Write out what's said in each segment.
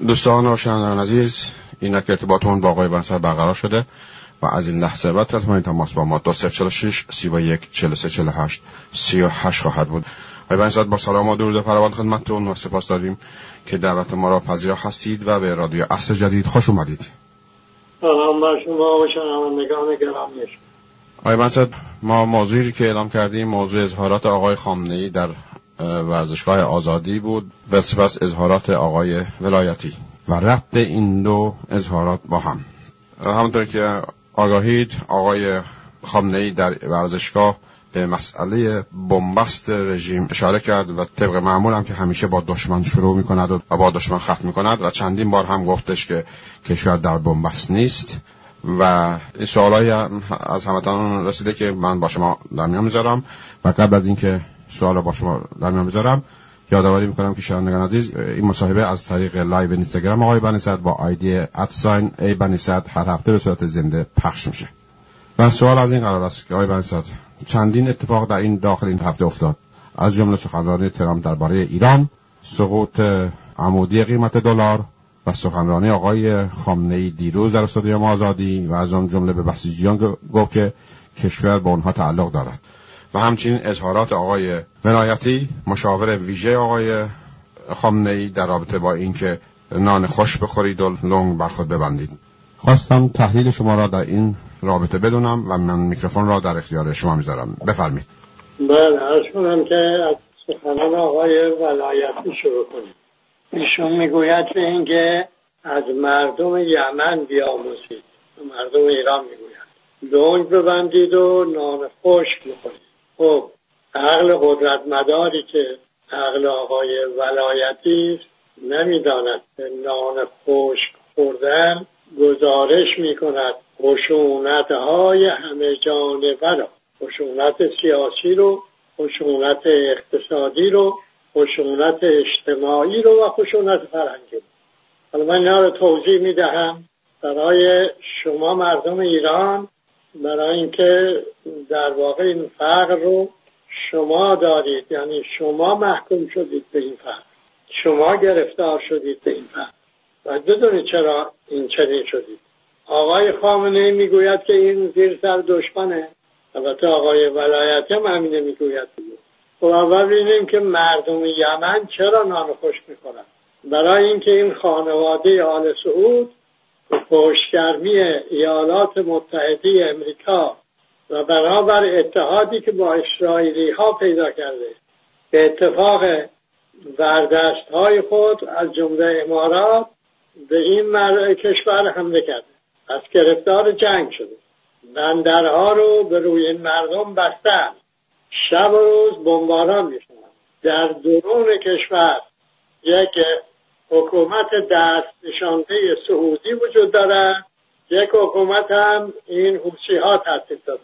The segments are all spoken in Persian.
دوستان و شنوندگان عزیز این که ارتباطمون با آقای بنسر برقرار شده و از این لحظه بعد تلفن تماس با ما 2046 31 43 48 38 خواهد بود. آقای بنسر با سلام و درود فراوان خدمتتون و سپاس داریم که دعوت ما را پذیر هستید و به رادیو اصل جدید خوش اومدید. سلام بر شما و شنوندگان گرامی. آقای بنسر ما موضوعی که اعلام کردیم موضوع اظهارات آقای خامنه در ورزشگاه آزادی بود. و سپس اظهارات آقای ولایتی. و ربط این دو اظهارات با هم. همونطور که آگاهید آقای خامنه در ورزشگاه به مسئله بنبست رژیم اشاره کرد و طبق معمول هم که همیشه با دشمن شروع می کند و با دشمن ختم می کند و چندین بار هم گفتش که کشور در بنبست نیست. و این سوالایی از همتان رسیده که من با شما در میان می‌ذارم. و قبل از اینکه سوال با شما در میان بذارم. یادآوری می‌کنم که شنوندگان عزیز این مصاحبه از طریق live اینستاگرام آقای بنی‌صدر با ID at sign a بنی‌صدر هر هفته به صورت زنده پخش میشه. و سوال از این قرار است که آقای بنی‌صدر چندین اتفاق در این داخل این هفته افتاد؟ از جمله سخنرانی ترامپ درباره ایران سقوط عمودی قیمت دلار و سخنرانی آقای خامنه ای دیروز در استادیوم آزادی و از آن جمله به بسیجیان گفت که کشور به آنها تعلق دارد. و همچنین اظهارات آقای ولایتی مشاور ویژه آقای خامنه ای در رابطه با اینکه نان خوش بخورید و لنگ بر خود ببندید. خواستم تحلیل شما را در این رابطه بدونم و من میکروفون را در اختیار شما می‌ذارم. بفرمید بله عرض کنم که از سخنان آقای ولایتی شروع کنیم. ایشون می‌گوید به اینکه از مردم یمن بیاموزید. مردم ایران می‌گوید لنگ ببندید و نان خشک بخورید. خب عقل قدرت مداری که عقل آقای ولایتی نمی‌داند نان خشک خوردن گزارش می کند خشونت های همه جانبه را خشونت سیاسی رو خشونت اقتصادی رو خشونت اجتماعی رو و خشونت فرهنگی حالا من اینا رو توضیح می دهم برای شما مردم ایران برای اینکه در واقع این فقر رو شما دارید یعنی شما محکوم شدید به این فقر شما گرفتار شدید به این فقر و بدونید چرا این چنین شدید. آقای خامنه می‌گوید که این زیر سر دشمنه. البته آقای ولایت هم همینه می‌گوید. خب اول ببینیم که مردم یمن چرا نان خوش می‌کنن برای اینکه این خانواده آل سعود پشتگرمی ایالات متحده امریکا و بنابر اتحادی که با اسرائیلی ها پیدا کرده به اتفاق بردست های خود از جمله امارات به این کشور حمله کرده. از گرفتار جنگ شده. بندرها رو به روی مردم بستن شب و روز بمباران میشن در درون کشور یک حکومت دست نشانده سعودی وجود دارد. یک حکومت هم این حوسی ها ترتیب دادن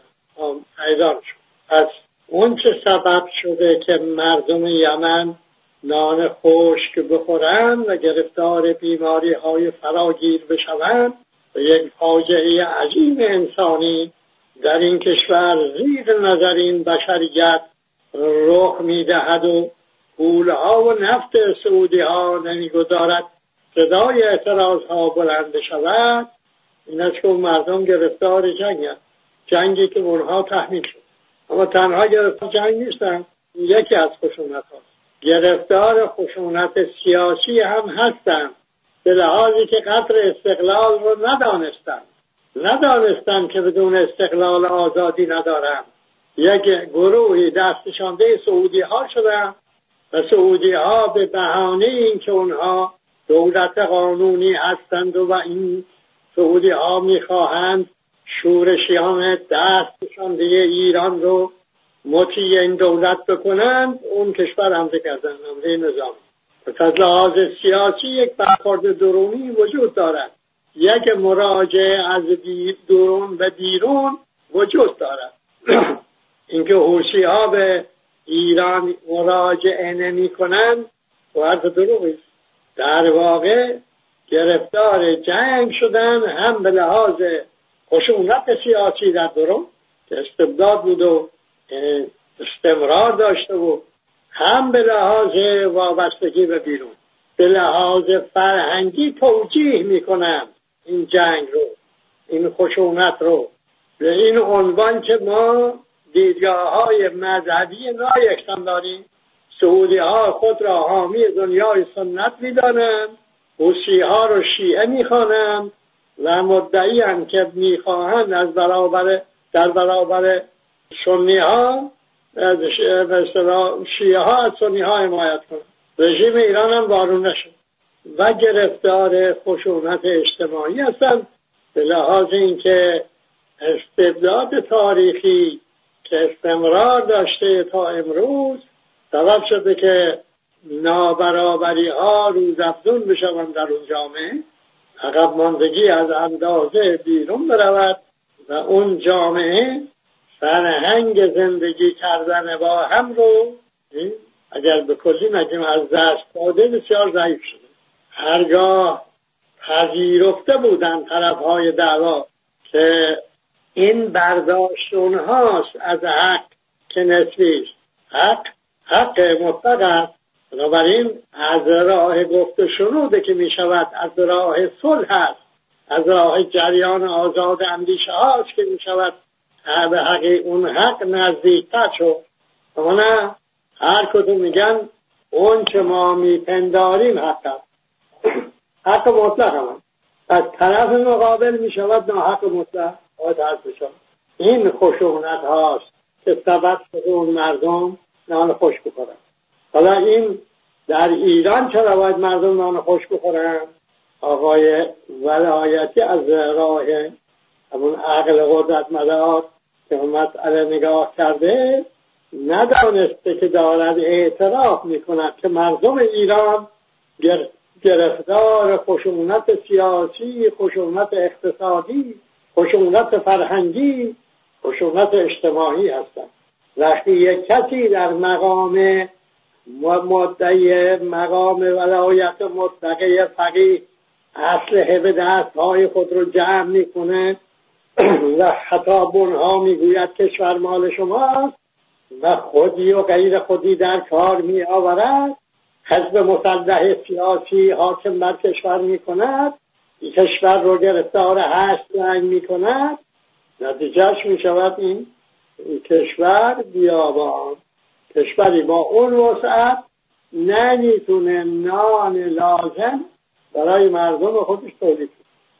شد. پس اون چه سبب شده که مردم یمن نان خشک بخورند و گرفتار بیماری های فراگیر بشوند و یک فاجعه عظیم انسانی در این کشور زیر نظر این بشریت رخ می‌دهد و پولها و نفت سعودی ها نمی‌گذارد صدای اعتراض ها بلند شود این است که مردم گرفتار جنگ هست. جنگی که اونها تحمیل شد. اما تنها گرفتار جنگ نیستن یکی از خشونت ها. گرفتار خشونت سیاسی هم هستند به لحاظی که قطر استقلال رو ندانستند ندانستند که بدون استقلال آزادی ندارند یک گروهی دستشانده سعودی ها شدن و سعودی ها به بهانه اینکه اونها دولت قانونی هستند و این سعودی ها می‌خواهند شورشیان دستشان به ایران رو مطیع این دولت بکنند اون کشور حمله کردن حمله نظامی از لحاظ سیاسی یک برخورد درونی وجود دارد. یک مراجعه از درون به بیرون وجود دارد. اینکه حوشی ها به ایران مراجعه نمی کنند و حرف دروغی. در واقع گرفتار جنگ شدن هم به لحاظ خشونت سیاسی در درون که استبداد بود و استمرار داشته و هم به لحاظ وابستگی به بیرون. به لحاظ فرهنگی توجیه می‌کنند این جنگ رو این خشونت رو. به این عنوان که ما دیدگاه های مذهبی نایکتان داریم. سعودی ها خود را حامی دنیای سنت می‌دانند. حوسی ها رو شیعه می‌خوانند و مدعی هم که می‌خواهند از برابر در برابر سنی ها شیعه ها از سنی ها حمایت کنند. رژیم ایران هم بارون نشد و گرفتار خشونت اجتماعی هستند. به لحاظ اینکه استبداد تاریخی که استمرار داشته تا امروز سبب شده که نابرابری ها روز افزون بشوند در اون جامعه. عقب ماندگی از اندازه بیرون برود و اون جامعه فرهنگ زندگی کردن با هم رو اگر به کلی نگیم از دست داده بسیار ضعیف شده. هرگاه پذیرفته بودن طرف های دعوا که این برداشت اونهاست از حق که نسبی حق حق مطلق است. بنابراین از راه گفت شنوده که می شود از راه صلح هست از راه جریان آزاد اندیشه هاست که می شود به حق اون حق نزدیکتر شد. اما نه هر کدوم میگن اون که ما میپنداریم حق هست حق مطلق هم. از طرف مقابل می شود حق مطلق. این خشونت هاست که سبب شده اون مردم نان خوش بخورن. حالا این در ایران چرا باید مردم نان خوش بخورن؟ آقای ولایتی از راه همون عقل قدرت مدار که مسئله نگاه کرده ندانسته که دارد اعتراف می‌کند که مردم ایران گرفتار خشونت سیاسی خشونت اقتصادی خشونت فرهنگی خشونت اجتماعی هستند وقتی یک کسی در مقام مدعی مقام ولایت مطلقه فقیه اصل به دست های خود رو جمع می‌کنه و خطابون ها می‌گوید کشور مال شماست و خودی و غیر خودی در کار می آورد حزب مسلح سیاسی حاکم بر کشور می کند کشور رو گرفتار هشت رنگ می کند نتیجهش می شود این کشور بیابان. کشوری با اون وسعت نمی‌تونه نان لازم برای مردم خودش تولید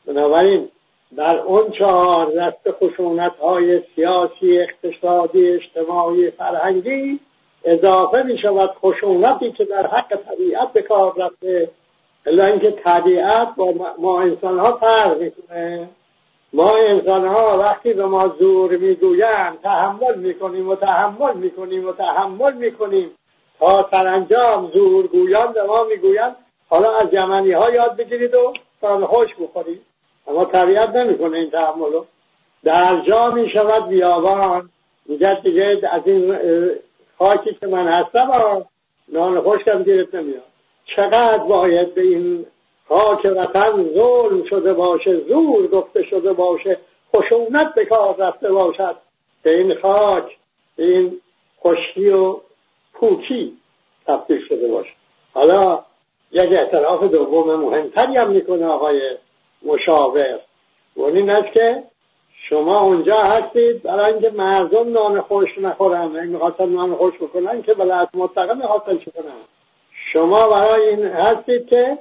بنابراین در اون چهار دست خشونت های سیاسی اقتصادی اجتماعی فرهنگی اضافه می شود خشونتی که در حق طبیعت به کار رفته الا اینکه طبیعت با ما انسان ها فرق می‌کنه. ما انسان ها وقتی به ما زور می‌گویند تحمل می‌کنیم و تحمل می‌کنیم و تحمل می‌کنیم. تا سرانجام زورگویان به ما می‌گویند حالا از یمنی ها یاد بگیرید و تا خوش بخورید. اما طبیعت نمی‌کنه این تحملو در جا می شود بیابان. میگه دیگه از این خاکی که من هستم نان خشکم گیرت نمیاد. چقدر باید به این خاک وطن ظلم شده باشه زور گفته شده باشه خشونت به کار رفته باشد. به این خاک به این خشکی و پوکی تبدیل شده باشه. حالا یک اعتراف دوم مهمتری هم می‌کنه آقای مشاور. اون این است که شما اونجا هستید برای اینکه مردم نان خوش نخورن این می‌خواستن نان خوش بکنن که ولایت مطلقه می‌خواستن کنن شما برای این هستید که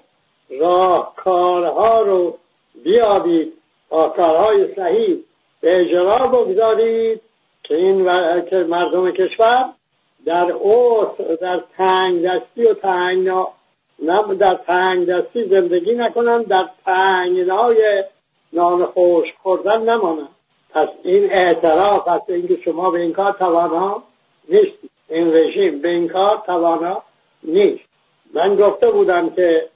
راهکارها رو بیابید راهکارهای صحیح به اجرا بگذارید که این و... که مردم کشور در اوس در تنگ دستی و تنگ نه در تنگ دستی زندگی نکنن در تنگنای نان خوش خوردن نمانن پس این اعتراف از اینکه شما به این کار توانا نیست این رژیم به این کار توانا نیست. من گفته بودم که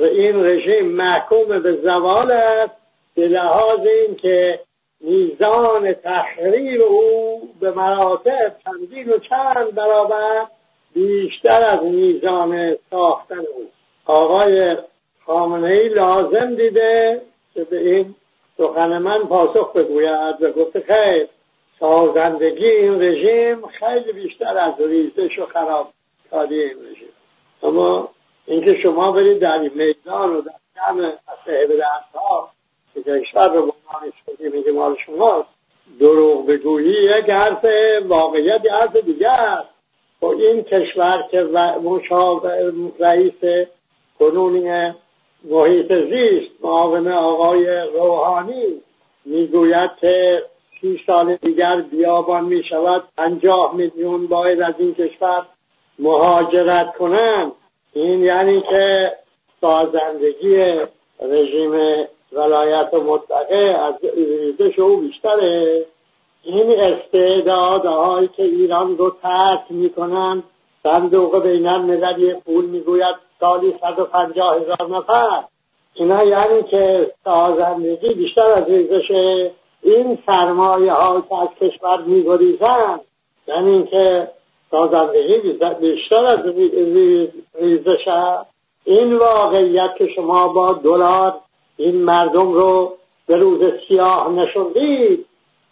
این رژیم محکوم به زوال است به لحاظ اینکه میزان تحریر او به مراتب چندین و چند برابر بیشتر از میزان ساختن او. آقای خامنه ای لازم دیده که به این سخن من پاسخ بگوید و گفته خیر سازندگی این رژیم خیلی بیشتر از ریزش و خراب این رژیم. اما اینکه شما برید در میدان و در جمع صاحب ها که کشور رو بنامش کنی میگه مال شماست دروغ بگویی یک حرف واقعیت حرف دیگه است. و خب این کشور که رئیس کنونی محیط زیست معاون آقای روحانی می‌گوید که سی سال دیگر بیابان می شود پنجاه میلیون باید از این کشور مهاجرت کنند این یعنی که سازندگی رژیم ولایت مطلقه از ریزش او بیشتره. این استعدادهایی که ایران رو ترک می‌کنن صندوق بین المللی پول می‌گوید سالی 150 هزار نفر. اینا یعنی که سازندگی بیشتر از ریزش این سرمایه ها که از کشور میگریزن. یعنی اینکه سازندگی بیشتر از ریزش این واقعیت که شما با دلار این مردم رو به روز سیاه نشوندید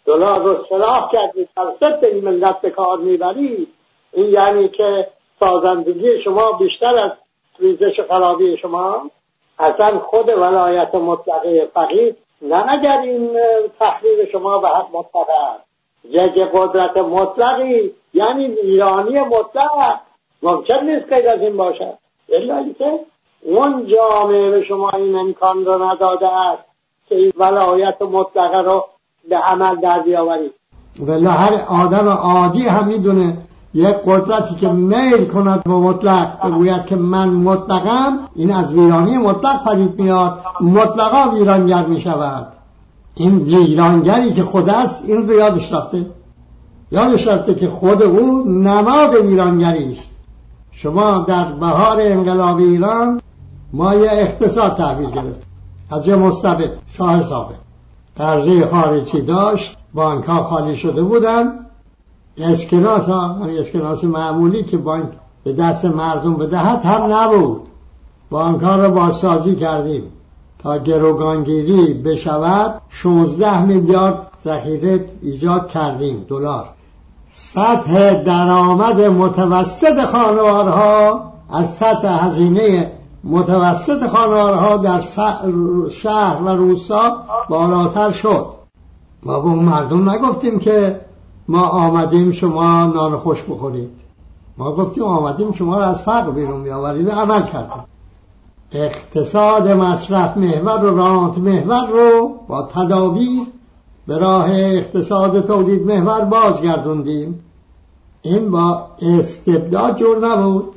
دلار رو سلاح کردید در این ملت به کار می‌برید. این یعنی که سازندگی شما بیشتر از ریزش خرابی شما. اصلا خود ولایت مطلقه فقید نه اگر این تحلیل شما به حق مطلق است یک قدرت مطلقی یعنی ایرانی مطلق. ممکن نیست که از این باشد الا که اون جامعه به شما این امکان رو نداده است که این ولایت مطلقه رو به عمل در بیاورید. ولی هر آدم عادی هم می‌دونه یک قدرتی که میل کند به مطلق بگوید که من مطلقم این از ویرانی مطلق پدید میاد مطلقا ویرانگر می شود این ویرانگری که خود است این رو یادش رفته. یادش رفته که خود او نماد ویرانگری است. شما در بهار انقلاب ایران ما یه اقتصاد تحویل گرفت از یه مستبد شاه سابق قرضه خارجی داشت بانک ها خالی شده بودن. اسکناس ها اسکناس معمولی که بانک به دست مردم بدهد هم نبود. بانک ها رو بازسازی کردیم. گروگانگیری بشود 16 میلیارد ذخیره ایجاد کردیم دلار. سطح درآمد متوسط خانوارها از سطح هزینه متوسط خانوارها در شهر و روستا بالاتر شد. ما به اون مردم نگفتیم که ما آمدیم شما نان خوش بخورید. ما گفتیم آمدیم شما رو از فقر بیرون بیاورید عمل کردیم. اقتصاد مصرف محور و رانت محور رو با تدابیر به راه اقتصاد تولید محور بازگردوندیم. این با استبداد جور نبود.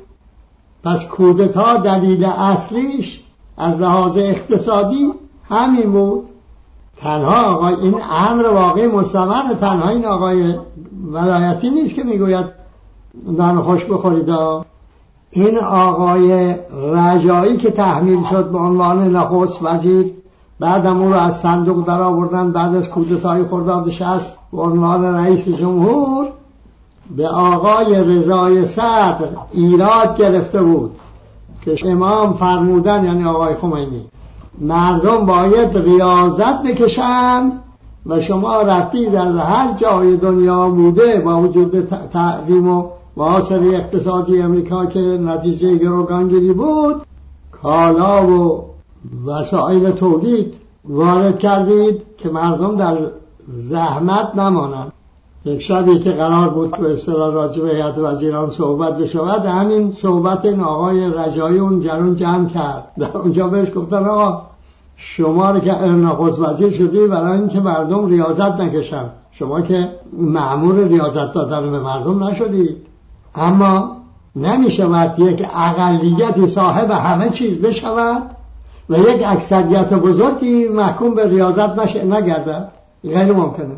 پس کودتا دلیل اصلیش از لحاظ اقتصادی همین بود. تنها آقای این امر واقعی مستمر تنها این آقای ولایتی نیست که می‌گوید نان خوش بخورید. این آقای رجایی که تحمیل شد به عنوان نخست وزیر بعدم او رو از صندوق در آوردن بعد از کودتای خرداد شست به عنوان رئیس جمهور به آقای رضای صدر ایراد گرفته بود که امام فرمودن یعنی آقای خمینی مردم باید ریاضت بکشند و شما رفتید از هر جای دنیا بوده با وجود تحریم و معاصر اقتصادی امریکا که نتیجه گروگانگیری بود کالا و وسایل تولید وارد کردید که مردم در زحمت نمانند. یک شبی که قرار بود که اصطلاح راجع به هیئت وزیران صحبت بشود همین صحبت این آقای رجایی اون جرون جمع کرد. در اونجا بهش گفتن آقا شما رو که نخست وزیر شدی برای اینکه مردم ریاضت نکشن. شما که معمول ریاضت دادن به مردم نشدید. اما نمی شود یک اقلیتی صاحب همه چیز بشود و یک اکثریت بزرگی محکوم به ریاضت نش... نگردد. غیر ممکنه.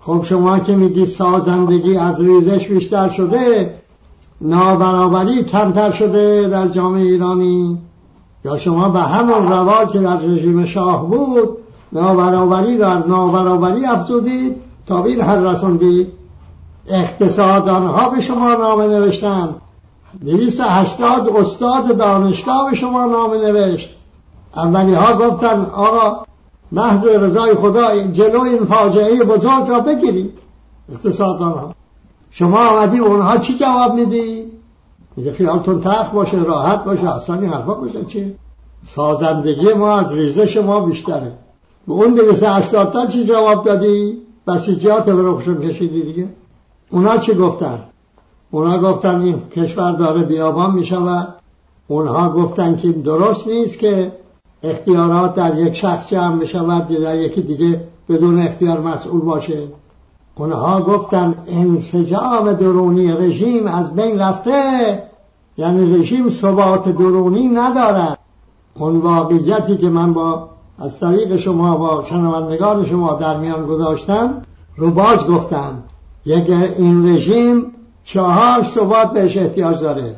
خب شما که میگی سازندگی از ریزش بیشتر شده نابرابری کمتر شده در جامعه ایرانی یا شما به همون روال که در رژیم شاه بود نابرابری در نابرابری افزودید تا حد رسوندید اقتصادان ها به شما نامه نوشتن دویست هشتاد استاد دانشگاه به شما نامه نوشت. اولی ها گفتن آقا محض رضای خدا جلو این فاجعه بزرگ را بگیرید. اقتصادان ها شما آمدی اونها چی جواب میدی؟ میگه خیالتون تخت باشه راحت باشه اصلا این حرفا باشه چیه سازندگی ما از ریزش ما بیشتره. به اون دویست هشتاد تا چی جواب دادی؟ بسیجات به رخشون کشیدی دیگه؟ اونا چی گفتن؟ اونا گفتن این کشور داره بیابان می شود اونها گفتن که درست نیست که اختیارات در یک شخص جمع بشود در یکی دیگه بدون اختیار مسئول باشه. اونها گفتن انسجام درونی رژیم از بین رفته یعنی رژیم ثبات درونی ندارد اون واقعیتی که من با از طریق شما با شنوندگان شما در میان گذاشتم رو باز گفتم یک این رژیم چهار ثبات بهش احتیاج داره.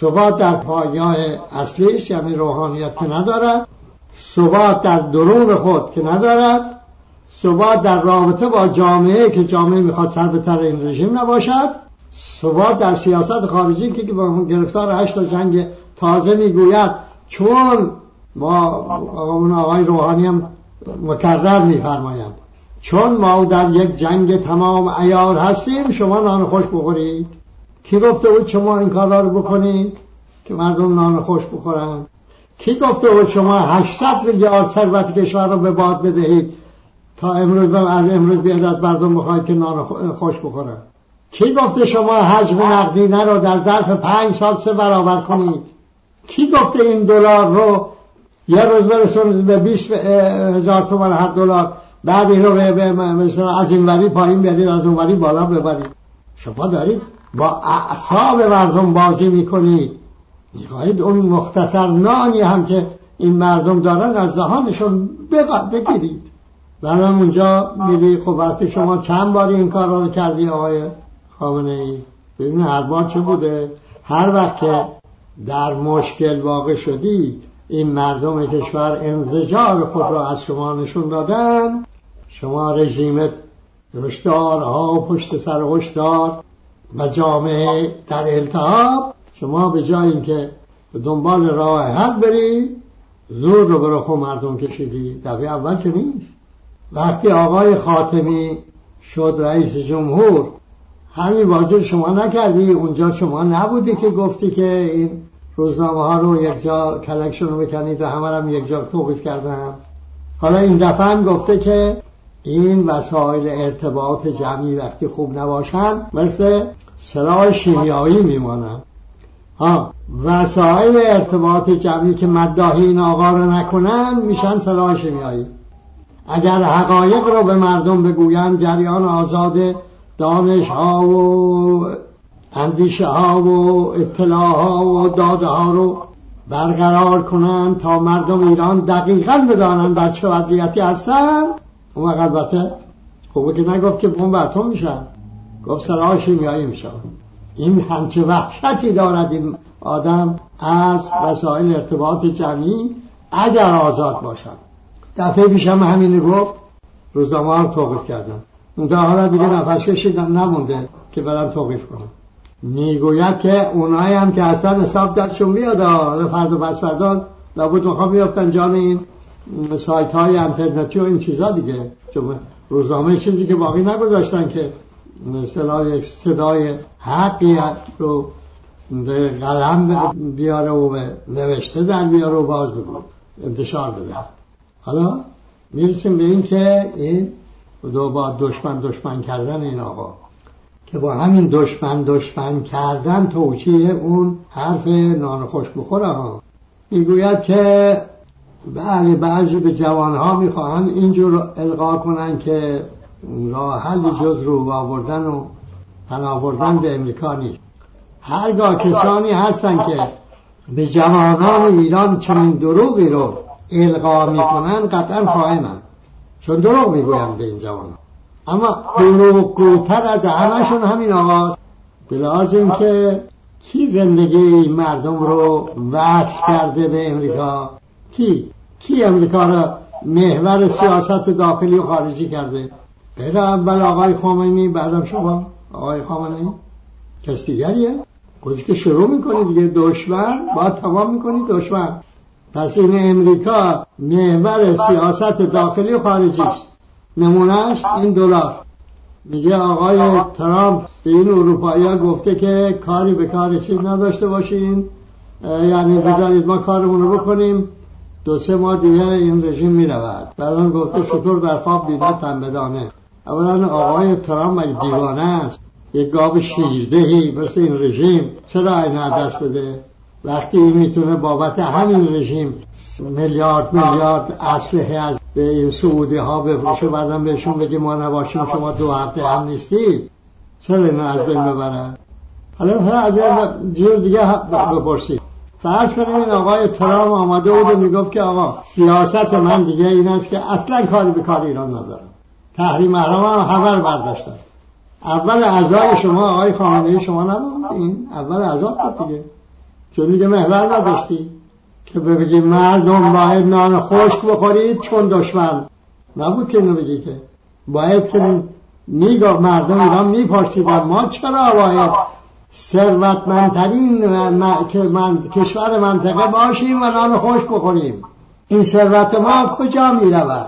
ثبات در پایگاه اصلیش یعنی روحانیت که ندارد ثبات در درون خود که ندارد ثبات در رابطه با جامعه که جامعه می‌خواد سر به تر این رژیم نباشد. ثبات در سیاست خارجی که گرفتار هشت جنگ تازه می‌گوید چون ما اون آقای روحانی هم مکرر میفرمایند چون ما در یک جنگ تمام ایار هستیم شما نان خوش بخورید. کی گفته بود شما این کار رو بکنید؟ که مردم نان خوش بخورن. کی گفته بود شما 800 میلیارد ثروت کشور رو به باد بدهید؟ تا امروز از امروز بیاد از مردم بخواید که نان خوش بخورن. کی گفته شما حجم نقدینه رو در ظرف پنج سال سه برابر کنید؟ کی گفته این دلار رو یه روز برسونید به 20 هزار تومن هر دلار؟ بعد این رو به مثلا از این وری پایین بیارید از اون وری بالا ببرید. شما دارید با اعصاب مردم بازی می‌کنید. می‌خواهید اون مختصر نانی هم که این مردم دارن از دهانشون بگیرید. بعدم اونجا میری خب وقتی شما چند باری این کار رو کردی آقای خامنه ای ببین هر بار چه بوده. هر وقت که در مشکل واقع شدید این مردم کشور انزجار خود را از شما نشون دادن. شما رژیم هشدارها پشت سر هشدار و جامعه در التحاب شما به جای اینکه به دنبال راه حل بری زور رو به رخو مردم کشیدی. دفعه اول که نیست. وقتی آقای خاتمی شد رئیس جمهور همین بازی شما نکردی. اونجا شما نبودی که گفتی که این روزنامه ها رو یک جا کلکشن رو بکنید و همه هم یک جا توقیف کردن. حالا این دفعه هم گفته که این وسایل ارتباط جمعی وقتی خوب نباشن مثل سلاح شیمیایی میمانن ها وسایل ارتباط جمعی که مداحی این آقا رو نکنن میشن سلاح شیمیایی. اگر حقایق رو به مردم بگویم جریان آزاد دانش ها و اندیشه ها و اطلاع ها و داده ها رو برقرار کنن تا مردم ایران دقیقا بدانن در چه وضعیتی هستن. اون وقت البته خوبه که نگفت که بمب اتم میشن گفت سلاح شیمیایی میشن. این همچه وحشتی دارد این آدم از وسایل ارتباط جمعی اگر آزاد باشن دفعه پیشم همین گفت روزنامه هم توقیف کردن. اون حالا دیگه نفس کشیدن نمونده که برم توقیف کنم می‌گوید که اونایی هم که اصلا حساب دستشون بیاد فرد و پس فردان لابد می‌خوام بیافتن جان این. سایت های انترنتی و این چیزا دیگه. چون روزنامه چیزی که باقی نگذاشتن که مثلا صدای حقی رو به قلم بیاره و به نوشته در بیاره و باز بگو. انتشار بده. حالا می‌رسیم به این که این دو با دشمن دشمن کردن این آقا. که با همین دشمن دشمن کردن توچیه اون حرف نان خوش بخوره ها می‌گوید که بله بعضی به جوانها می‌خواهن اینجور القا کنن که راه حل جز رو آوردن و پناه بردن به امریکا نیست. هرگاه کسانی هستن که به جوانان ایران چنین دروغی رو القا می‌کنن قطعا خائنن چون دروغ می‌گویم به این جوان اما دروغ گوتر از همشون همین آقاست. بلاز که کی زندگی مردم رو وصل کرده به امریکا؟ کی کی امریکا رو محور سیاست داخلی و خارجی کرده؟ غیر اول آقای خامنه‌ای بعدم شما. آقای خامنه‌ای کس دیگریه؟ خودش که شروع می‌کنی دیگه. دشمن باید تمام می‌کنی دشمن. پس این امریکا محور سیاست داخلی و خارجی. است نمونهش این دلار. میگه آقای ترامپ به این اروپایی ها گفته که کاری به کار چیز نداشته باشین. یعنی بذارید ما کارمون رو بکنیم. دو سه ماه دیگه این رژیم می‌رود. بعدا گفته شطور در خواب دیده تن بدانه. اولا آقای ترامپ مگه دیوانه است؟ یک گاو شیردهی مثل این رژیم. چرا این دست بده؟ وقتی این می‌تونه بابت همین رژیم میلیارد میلیارد اسلحه از به این سعودی ها بفروشه بعدم بهشون بگی ما نباشیم شما دو هفته هم نیستی چرا اینو از بین ببرن؟ حالا از جور دیگه بپرسید. فرض کنیم این آقای ترام آمده بود و می‌گفت که آقا سیاست من دیگه این است که اصلا کاری به کار ایران ندارم. تحریم احرام هم خبر برداشتن اول اعضای شما آقای خامنه شما نبود این اول اعضا بود دیگه. چون میگه محور نداشتی که بگی مردم باید نان خشک بخورید چون دشمن. نبود که اینو بگی که. باید که میگا مردم ایران میپرسیدن ما چرا باید ثروتمندترین من کشور منطقه باشیم و نان خشک بخوریم. این ثروت ما کجا می‌رود؟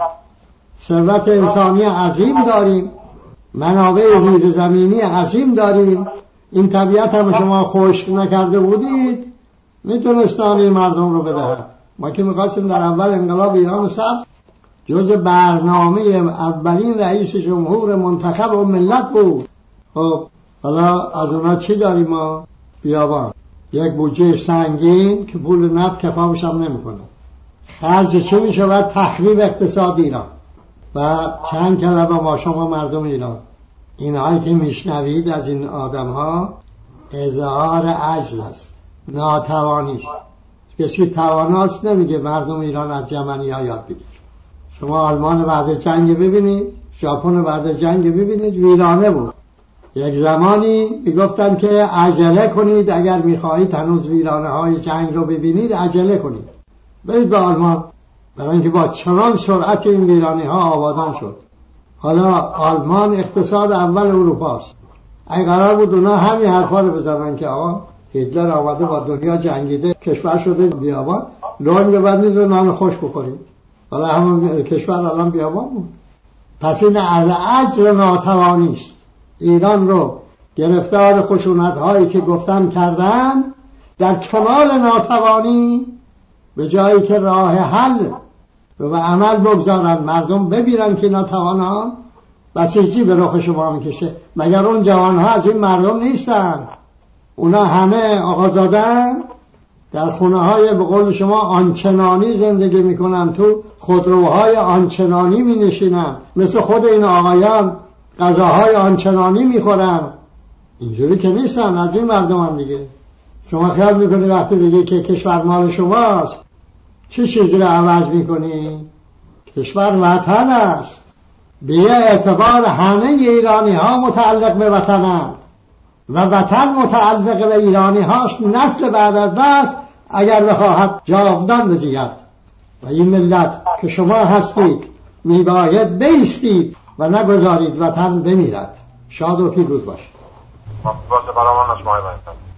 ثروت انسانی عظیم داریم. منابع زیر زمینی عظیم داریم. این طبیعت هم شما خشک نکرده بودید. میتونستان این مردم رو بدهد. ما که می‌خواستیم در اول انقلاب ایران سبز جز برنامه اولین رئیس جمهور منتخب و ملت بود. خب حالا از اونا چی داریم ما؟ بیابان. یک بودجه سنگین که پول نفت کفافش هم نمی‌کنه. خرج چه میشه؟ و تخریب اقتصاد ایران. و چند کلمه ما شما مردم ایران. اینهایی که میشنوید از این آدم ها اظهار عجل است. ناتوانیش. کسی تواناست نمیگه مردم ایران از جمعنی ها یاد بگیر شما آلمان بعد جنگ ببینید ژاپن بعد جنگ ببینید ویرانه بود. یک زمانی می‌گفتن که عجله کنید اگر می‌خواهید هنوز ویرانه های جنگ رو ببینید عجله کنید. برید به آلمان. برای اینکه با چنان سرعت این ویرانی ها آبادان شد. حالا آلمان اقتصاد اول اروپاست. اگه قرار بود اونا همین حرفا رو بزنن که آقا هیتلر آمده با دنیا جنگیده کشور شده بیابان. لون ببندید و نان خوش بخورید. حالا همون کشور الان بیابان بود. پس این از عجل ناتوانیست ایران رو گرفتار خشونت هایی که گفتم کردن در کمال ناتوانی به جایی که راه حل به عمل بگذارن مردم ببینن که ناتوانان بسیجی به رخ شما می‌کشه. مگر اون جوان ها از این مردم نیستن؟ اونا همه آقازادن در خونه های به قول شما آنچنانی زندگی می‌کنن تو خودروهای آنچنانی می نشینن مثل خود این آقایان غذاهای آنچنانی می‌خورن. اینجوری که نیستن از این مردم دیگه. شما خیال می‌کنی وقتی بگی که کشور مال شماست چه چیزی رو عوض می‌کنی؟ کشور وطن است. به اعتبار همه ایرانی ها متعلق به وطنند. و وطن متعلق به ایرانی هاست نسل بعد از دست اگر بخواهد جاودان بزید. و این ملت که شما هستید میباید بیستید. و نگذارید وطن بمیرد. شاد و پیروز باشید. باشه برای من